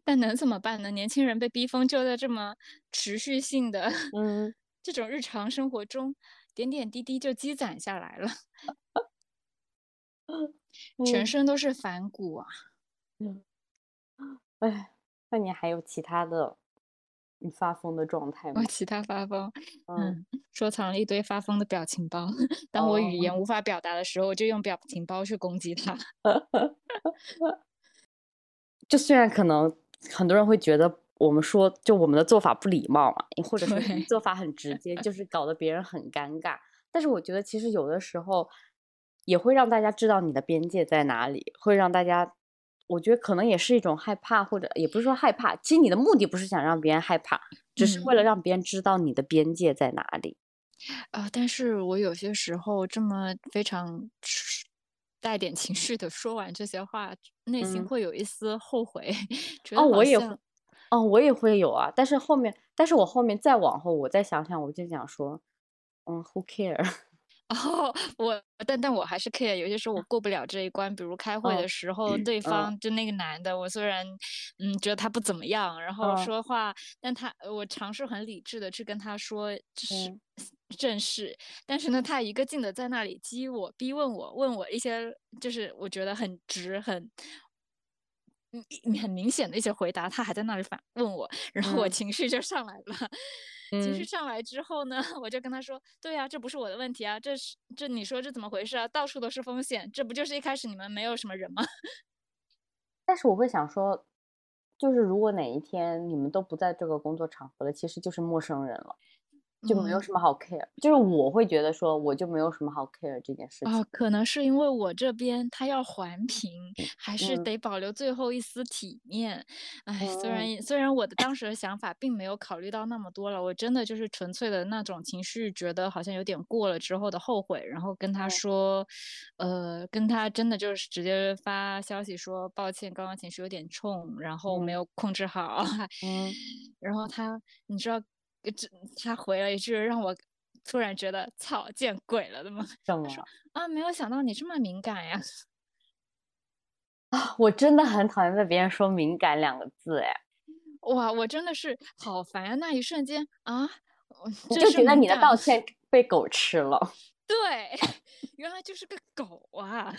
但能怎么办呢？年轻人被逼疯，就在这么持续性的，嗯，这种日常生活中，点点滴滴就积攒下来了，全身都是反骨啊。嗯，哎。那你还有其他的你发疯的状态吗？我其他发疯，嗯，收藏了一堆发疯的表情包。当我语言无法表达的时候，我就用表情包去攻击他。就虽然可能很多人会觉得我们说就我们的做法不礼貌嘛，或者是做法很直接，就是搞得别人很尴尬。但是我觉得其实有的时候也会让大家知道你的边界在哪里，会让大家。我觉得可能也是一种害怕，或者也不是说害怕。其实你的目的不是想让别人害怕，只是为了让别人知道你的边界在哪里。啊！但是我有些时候这么非常带点情绪的说完这些话，内心会有一丝后悔。哦，我也，哦，我也会有啊。但是后面，但是我后面再往后，我再想想，我就想说，嗯，Who care？哦，我但但我还是 care，有些时候我过不了这一关，比如开会的时候，对方就那个男的，我虽然嗯觉得他不怎么样，然后说话，但他我尝试很理智的去跟他说就是正事，但是呢，他一个劲的在那里激我、逼问我、问我一些就是我觉得很直很嗯很明显的一些回答，他还在那里反问我，然后我情绪就上来了。情绪上来之后呢，我就跟他说：“对呀，这不是我的问题啊，这是这你说这怎么回事啊？到处都是风险，这不就是一开始你们没有什么人吗？” 但是我会想说，就是如果哪一天你们都不在这个工作场合了，其实就是陌生人了。就没有什么好 care，就是我会觉得说，我就没有什么好 care 这件事情。哦，可能是因为我这边他要环评，还是得保留最后一丝体面。哎，虽然虽然我的当时的想法并没有考虑到那么多了，我真的就是纯粹的那种情绪，觉得好像有点过了之后的后悔，然后跟他说，呃，跟他真的就是直接发消息说抱歉，刚刚情绪有点冲，然后没有控制好。嗯，然后他，你知道。这他回了一句让我突然觉得操见鬼了的吗？什么？说啊，没有想到你这么敏感呀！啊，我真的很讨厌被别人说敏感两个字，哎，哇，我真的是好烦啊！那一瞬间啊，就觉得你的道歉 被狗吃了。对，原来就是个狗啊！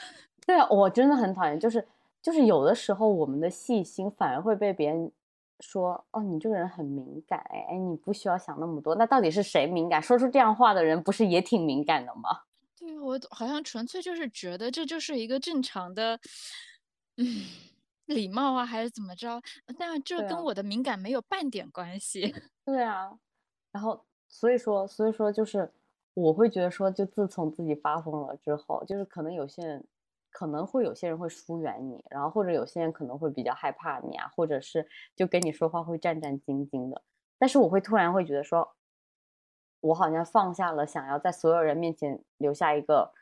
对啊，我真的很讨厌，就是就是有的时候我们的细心反而会被别人。说哦，你这个人很敏感，哎哎，你不需要想那么多。那到底是谁敏感？说出这样话的人不是也挺敏感的吗？对我好像纯粹就是觉得这就是一个正常的，嗯，礼貌啊，还是怎么着？但这跟我的敏感没有半点关系。对啊，然后所以说，所以说就是我会觉得说，就自从自己发疯了之后，就是可能有些人。可能会有些人会疏远你，然后或者有些人可能会比较害怕你啊，或者是就跟你说话会战战兢兢的。但是我会突然会觉得说，我好像放下了想要在所有人面前留下一个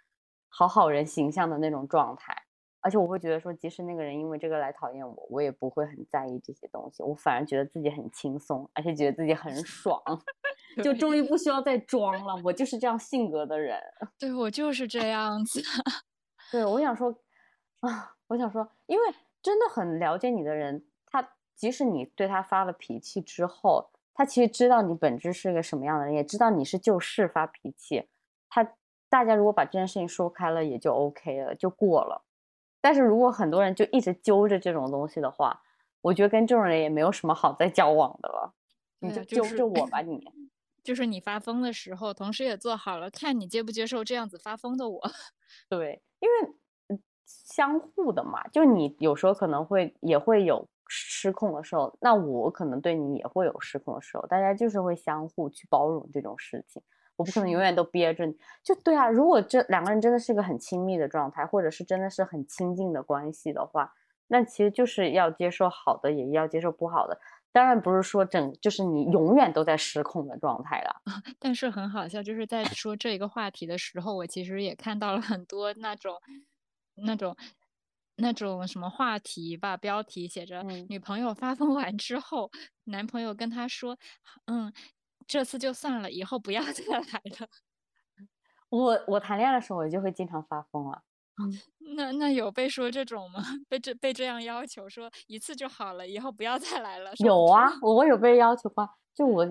好好人形象的那种状态，而且我会觉得说，即使那个人因为这个来讨厌我，我也不会很在意这些东西，我反而觉得自己很轻松，而且觉得自己很爽，就终于不需要再装了。我就是这样性格的人，对我就是这样子。对，我想说，啊，我想说，因为真的很了解你的人，他即使你对他发了脾气之后，他其实知道你本质是个什么样的人，也知道你是就事发脾气。他大家如果把这件事情说开了，也就 OK 了，就过了。但是如果很多人就一直揪着这种东西的话，我觉得跟这种人也没有什么好再交往的了。你就揪着我吧，你 就是你发疯的时候，同时也做好了看你接不接受这样子发疯的我。对。因为相互的嘛，就你有时候可能会也会有失控的时候，那我可能对你也会有失控的时候，大家就是会相互去包容这种事情。我不可能永远都憋着你，就对啊。如果这两个人真的是个很亲密的状态，或者是真的是很亲近的关系的话，那其实就是要接受好的，也要接受不好的。当然不是说整就是你永远都在失控的状态了，但是很好笑，就是在说这一个话题的时候，我其实也看到了很多那种那种那种什么话题吧，标题写着“女朋友发疯完之后，男朋友跟她说，嗯，这次就算了，以后不要再来了。”我我谈恋爱的时候，我就会经常发疯啊。那那有被说这种吗？被这被这样要求说一次就好了，以后不要再来了。有啊，我有被要求过。就我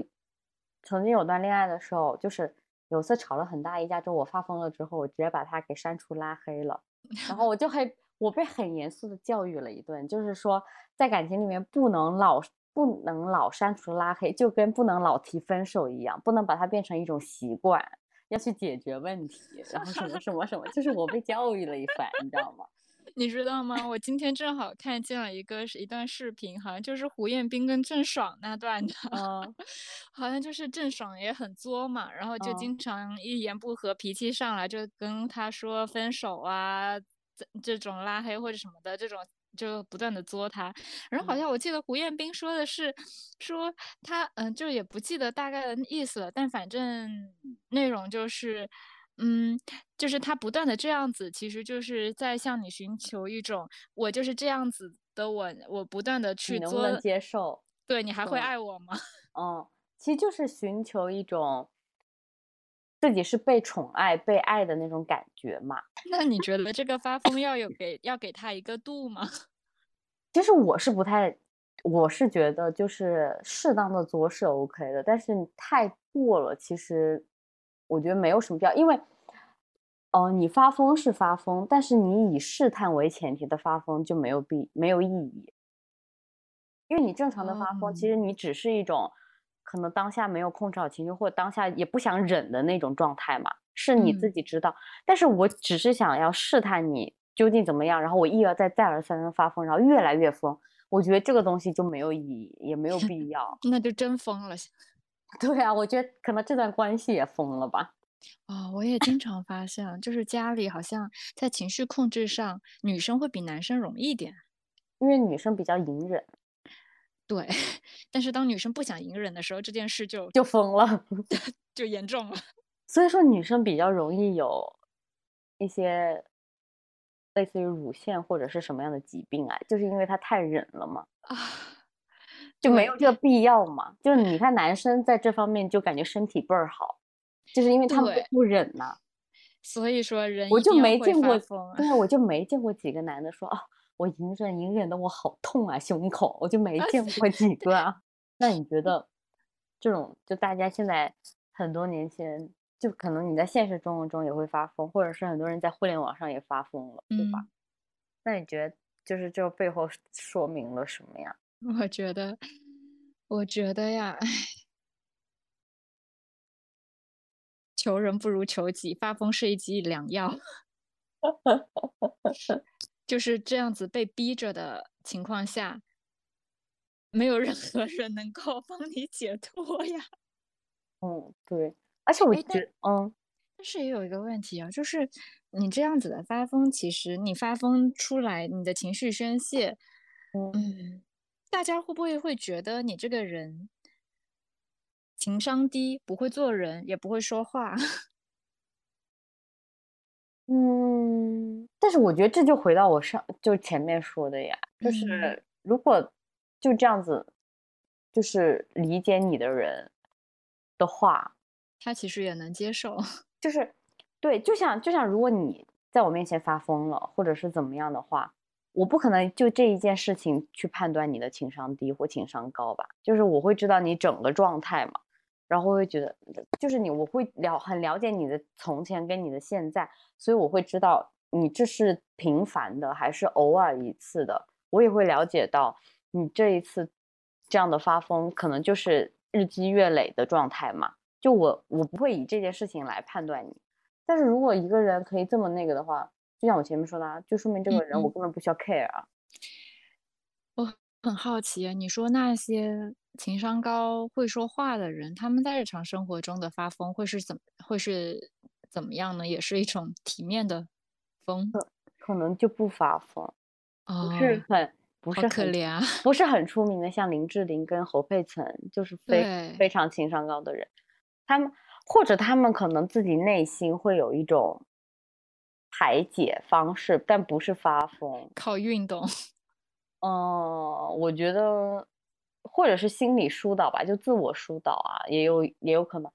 曾经有段恋爱的时候，就是有次吵了很大一架，之后我发疯了之后，我直接把他给删除拉黑了。然后我就很我被很严肃的教育了一顿，就是说在感情里面不能老不能老删除拉黑，就跟不能老提分手一样，不能把它变成一种习惯。要去解决问题，然后什么什么什么，就是我被教育了一番，你知道吗？你知道吗？我今天正好看见了一个一段视频，好像就是胡彦斌跟郑爽那段的，嗯，好像就是郑爽也很作嘛，然后就经常一言不合脾气上来就跟他说分手啊，这这种拉黑或者什么的这种。就不断的作他，然后好像我记得胡彦斌说的是，说他嗯，就也不记得大概的意思了，但反正内容就是，嗯，就是他不断的这样子，其实就是在向你寻求一种，我就是这样子的我，我不断的去做，能不能接受？对你还会爱我吗？嗯，其实就是寻求一种。自己是被宠爱、被爱的那种感觉嘛？那你觉得这个发疯要有给要给他一个度吗？其实我是不太，我是觉得就是适当的作是 OK 的，但是太过了，其实我觉得没有什么必要。因为，哦，你发疯是发疯，但是你以试探为前提的发疯就没有必没有意义。因为你正常的发疯，其实你只是一种。可能当下没有控制好情绪，或者当下也不想忍的那种状态嘛，是你自己知道。但是我只是想要试探你究竟怎么样，然后我一而再、再而三的发疯，然后越来越疯。我觉得这个东西就没有意义，也没有 必要。那就真疯了。对啊，我觉得可能这段关系也疯了吧。哦，我也经常发现，就是家里好像在情绪控制上，女生会比男生容易点。因为女生比较隐忍。对，但是当女生不想隐忍的时候，这件事就就疯了，就严重了。所以说，女生比较容易有一些类似于乳腺或者是什么样的疾病啊，就是因为她太忍了嘛。啊，就没有这个必要嘛。就是你看男生在这方面就感觉身体倍儿好，就是因为他们都不忍呐、所以说人我就没见过疯啊。对啊，我就没见过几个男的说啊，我隐忍隐忍的我好痛啊胸口，我就没见过几个啊。那你觉得这种就大家现在很多年轻人，就可能你在现实生活中也会发疯，或者是很多人在互联网上也发疯了，对吧？嗯，那你觉得就是这背后说明了什么呀？我觉得，我觉得呀，唉，求人不如求己，发疯是一剂良药。就是这样子被逼着的情况下，没有任何人能够帮你解脱呀。嗯，对，而且我觉得嗯但是也有一个问题啊，就是你这样子的发疯，其实你发疯出来，你的情绪宣泄，嗯嗯，大家会不会会觉得你这个人情商低，不会做人，也不会说话？嗯，但是我觉得这就回到我上就前面说的呀，就嗯是如果就这样子，就是理解你的人的话，他其实也能接受。就是对，就像就像如果你在我面前发疯了，或者是怎么样的话，我不可能就这一件事情去判断你的情商低或情商高吧，就是我会知道你整个状态嘛，然后会觉得就是你，我会了很了解你的从前跟你的现在，所以我会知道你这是频繁的还是偶尔一次的，我也会了解到你这一次这样的发疯可能就是日积月累的状态嘛。就我我不会以这件事情来判断你，但是如果一个人可以这么那个的话，就像我前面说的啊，就说明这个人我嗯根本不需要 care 啊。我很好奇，你说那些情商高、会说话的人，他们在日常生活中的发疯会是怎么会是怎么样呢？也是一种体面的疯可能就不发疯，不是哦，很不是很可怜啊！不是很出名的，像林志玲跟侯佩岑，就是非，非常情商高的人，他们或者他们可能自己内心会有一种排解方式，但不是发疯。靠运动。嗯，我觉得或者是心理疏导吧，就自我疏导啊，也有也有可能。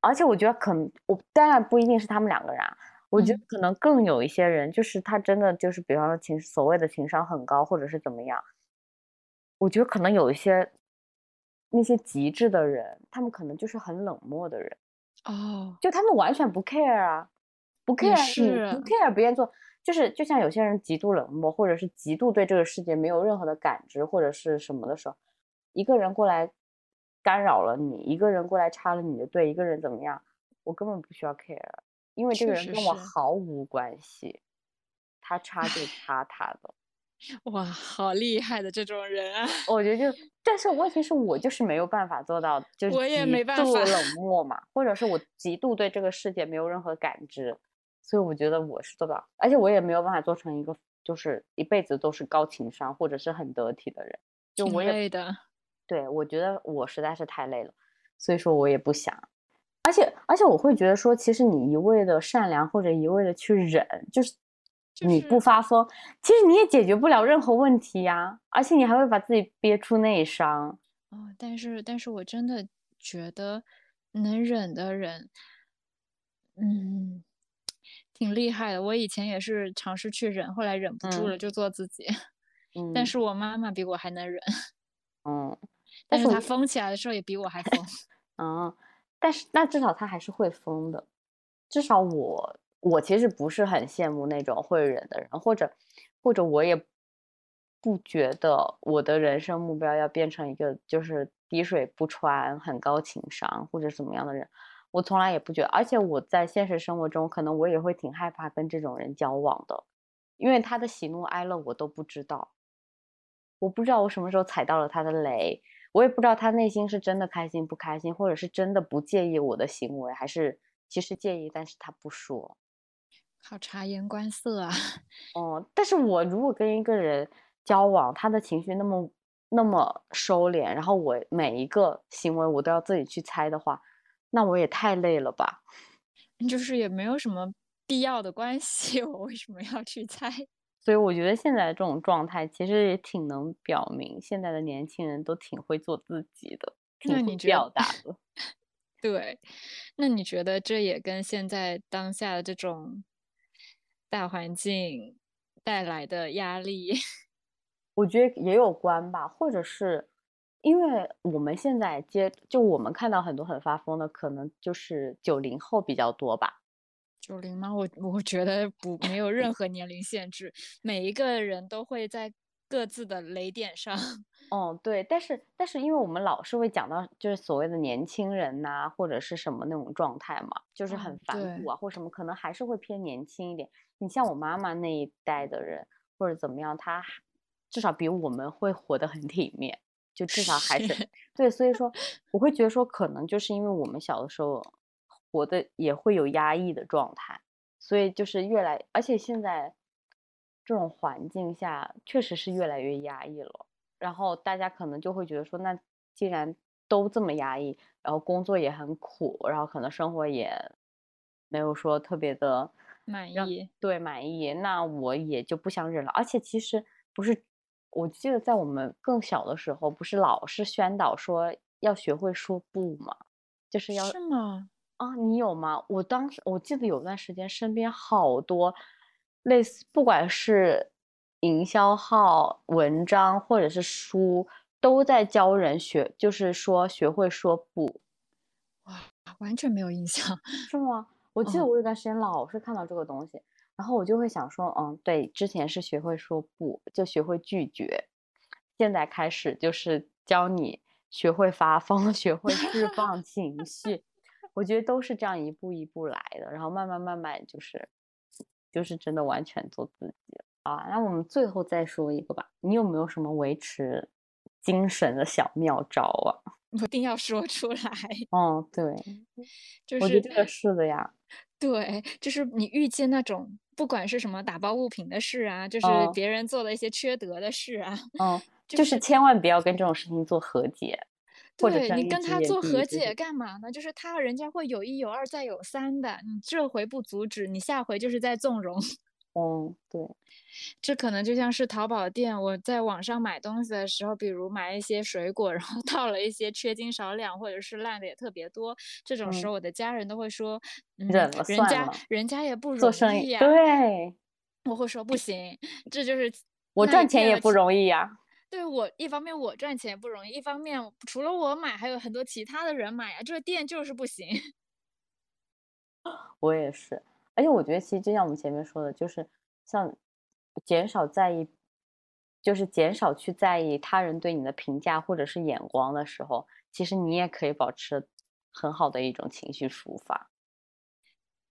而且我觉得可能，我当然不一定是他们两个人啊，我觉得嗯。可能更有一些人，就是他真的就是，比方说情所谓的情商很高，或者是怎么样，我觉得可能有一些那些极致的人，他们可能就是很冷漠的人，哦，就他们完全不 care 啊，不 care 是，不 care 别人做，就是就像有些人极度冷漠，或者是极度对这个世界没有任何的感知或者是什么的时候，一个人过来干扰了你，一个人过来插了你的队，一个人怎么样，我根本不需要 care，因为这个人跟我。毫无关系，他插就，插他的。哇，好厉害的这种人啊！我觉得就，但是问题是我就是没有办法做到，就是我也极没办法。度冷漠嘛，或者是我极度对这个世界没有任何感知，所以我觉得我是做不到，而且我也没有办法做成一个就是一辈子都是高情商或者是很得体的人，就挺我也累的。对我觉得我实在是太累了，所以说我也不想，而且而且我会觉得说，其实你一味的善良或者一味的去忍，就是就你不发疯，其实你也解决不了任何问题呀，而且你还会把自己憋出内伤。哦，但是但是我真的觉得能忍的人，嗯，挺厉害的。我以前也是尝试去忍，后来忍不住嗯了，就做自己。但嗯是我妈妈比我还能忍，嗯，但是她但是我疯起来的时候也比我还疯。嗯，但是那至少他还是会疯的，至少我我其实不是很羡慕那种会忍的人，或者或者我也不觉得我的人生目标要变成一个就是滴水不穿、很高情商或者怎么样的人，我从来也不觉得，而且我在现实生活中，可能我也会挺害怕跟这种人交往的，因为他的喜怒哀乐我都不知道，我不知道我什么时候踩到了他的雷。我也不知道他内心是真的开心不开心，或者是真的不介意我的行为，还是其实介意，但是他不说。好察言观色啊！哦，但是我如果跟一个人交往，他的情绪那么那么收敛，然后我每一个行为我都要自己去猜的话，那我也太累了吧？就是也没有什么必要的关系，我为什么要去猜？所以我觉得现在这种状态其实也挺能表明，现在的年轻人都挺会做自己的，挺会表达的。对，那你觉得这也跟现在当下的这种？大环境带来的压力，我觉得也有关吧，或者是因为我们现在接，就我们看到很多很发疯的，可能就是九零后比较多吧。九零吗？我我觉得不，没有任何年龄限制，每一个人都会在。各自的雷点上，哦，对，但是但是，因为我们老是会讲到，就是所谓的年轻人呐，或者是什么那种状态嘛，就是很反骨啊，或什么，可能还是会偏年轻一点。你像我妈妈那一代的人，或者怎么样，她至少比我们会活得很体面，就至少还是对。所以说，我会觉得说，可能就是因为我们小的时候活的也会有压抑的状态，所以就是越来，而且现在。这种环境下确实是越来越压抑了，然后大家可能就会觉得说，那既然都这么压抑，然后工作也很苦，然后可能生活也没有说特别的满意，对满意，那我也就不想忍了。而且其实不是，我记得在我们更小的时候，不是老是宣导说要学会说不吗？就是要是吗？啊，你有吗？我当时我记得有段时间身边好多。类似，不管是营销号、文章或者是书，都在教人学，就是说学会说不。哇，完全没有印象，是吗？我记得我有段时间老是看到这个东西，然后我就会想说，嗯，对，之前是学会说不，就学会拒绝，现在开始就是教你学会发疯，学会释放情绪。我觉得都是这样一步一步来的，然后慢慢慢慢就是。就是真的完全做自己啊！那我们最后再说一个吧，你有没有什么维持精神的小妙招啊？一定要说出来。哦，对，就是我觉得这个是的呀。对，就是你遇见那种不管是什么打包物品的事啊，就是别人做的一些缺德的事啊，嗯，就是千万不要跟这种事情做和解。对你跟他做和解干嘛呢？就是他人家会有一有二再有三的，你这回不阻止，你下回就是在纵容。哦，对，这可能就像是淘宝店，我在网上买东西的时候，比如买一些水果，然后到了一些缺斤少两，或者是烂的也特别多，这种时候我的家人都会说，忍了人家人家也不容易呀。对，我会说不行，这就是我赚钱也不容易呀。对我一方面我赚钱不容易，一方面除了我买，还有很多其他的人买呀。这个店就是不行。我也是，而且我觉得其实就像我们前面说的，就是像减少在意，就是减少去在意他人对你的评价或者是眼光的时候，其实你也可以保持很好的一种情绪抒发。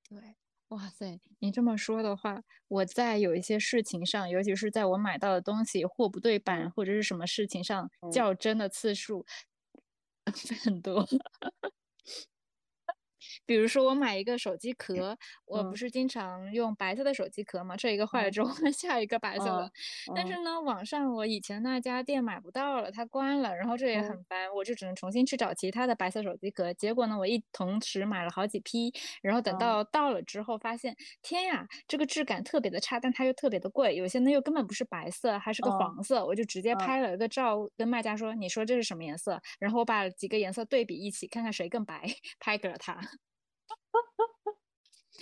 对。哇塞，你这么说的话，我在有一些事情上，尤其是在我买到的东西货不对版或者是什么事情上较真的次数 很多。比如说我买一个手机壳，我不是经常用白色的手机壳嘛，这一个坏了之后换下一个白色的。但是呢，网上我以前那家店买不到了，它关了，然后这也很烦，我就只能重新去找其他的白色手机壳。结果呢，我一同时买了好几批，然后等到到了之后发现，天呀，这个质感特别的差，但它又特别的贵，有些呢又根本不是白色，还是个黄色，我就直接拍了一个照跟卖家说，你说这是什么颜色？然后我把几个颜色对比一起，看看谁更白，拍给了他。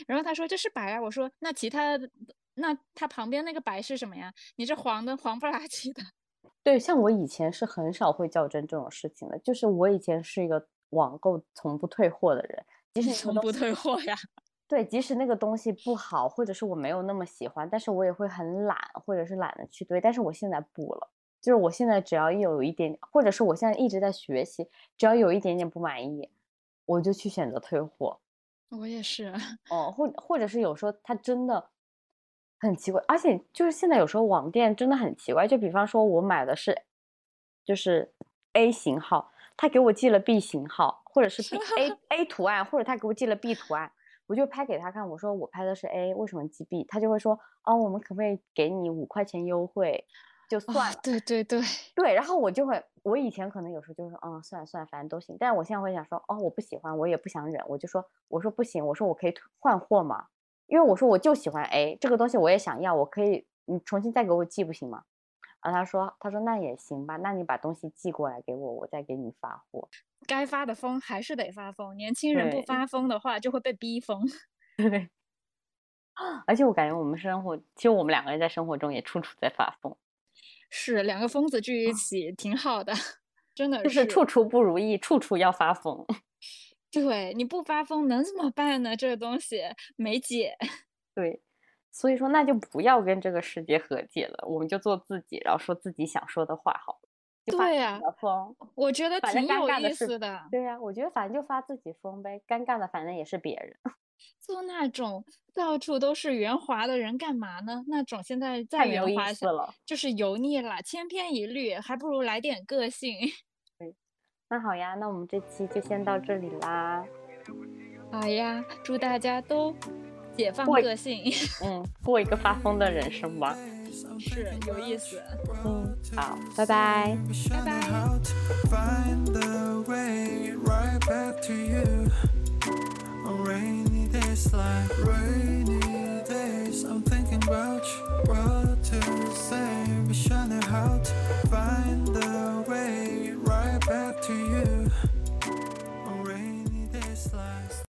然后他说这是白啊，我说那其他的那它旁边那个白是什么呀？你这黄的黄不拉几的。对，像我以前是很少会较真这种事情的，就是我以前是一个网购从不退货的人，即使从不退货呀。对，即使那个东西不好，或者是我没有那么喜欢，但是我也会很懒，或者是懒得去堆。但是我现在不了，就是我现在只要一有一点，或者是我现在一直在学习，只要有一点点不满意，我就去选择退货。我也是，哦，或或者是有时候他真的很奇怪，而且就是现在有时候网店真的很奇怪，就比方说我买的是，就是 A 型号，他给我寄了 B 型号，或者是 B A A 图案，或者他给我寄了 B 图案，我就拍给他看，我说我拍的是 A，为什么寄 B？他就会说，哦，我们可不可以给你五块钱优惠？就算了，对对对对，然后我就会，我以前可能有时候就是说，嗯，算了算了，反正都行。但是我现在会想说，哦，我不喜欢，我也不想忍，我就说，我说不行，我说我可以换货嘛，因为我说我就喜欢 A 这个东西，我也想要，我可以，你重新再给我寄不行吗？然后他说，他说那也行吧，那你把东西寄过来给我，我再给你发货。该发的疯还是得发疯，年轻人不发疯的话就会被逼疯。对，而且我感觉我们生活，其实我们两个人在生活中也处处在发疯。是两个疯子聚一起挺好的，真的就是处处不如意，处处要发疯。对，你不发疯能怎么办呢？这个东西没解。对，所以说那就不要跟这个世界和解了，我们就做自己，然后说自己想说的话好了。对呀，疯，我觉得挺有意思的。对呀，我觉得反正就发自己疯呗，尴尬的反正也是别人。做那种到处都是圆滑的人干嘛呢？那种现在再圆滑了，就是油腻了，千篇一律，还不如来点个性。对，那好呀，那我们这期就先到这里啦。好呀，祝大家都解放个性，嗯，过一个发疯的人生吧。是有意思。嗯，好，拜拜，拜拜。It's like rainy days. I'm thinking about you What to say. Be shining out. Find the way right back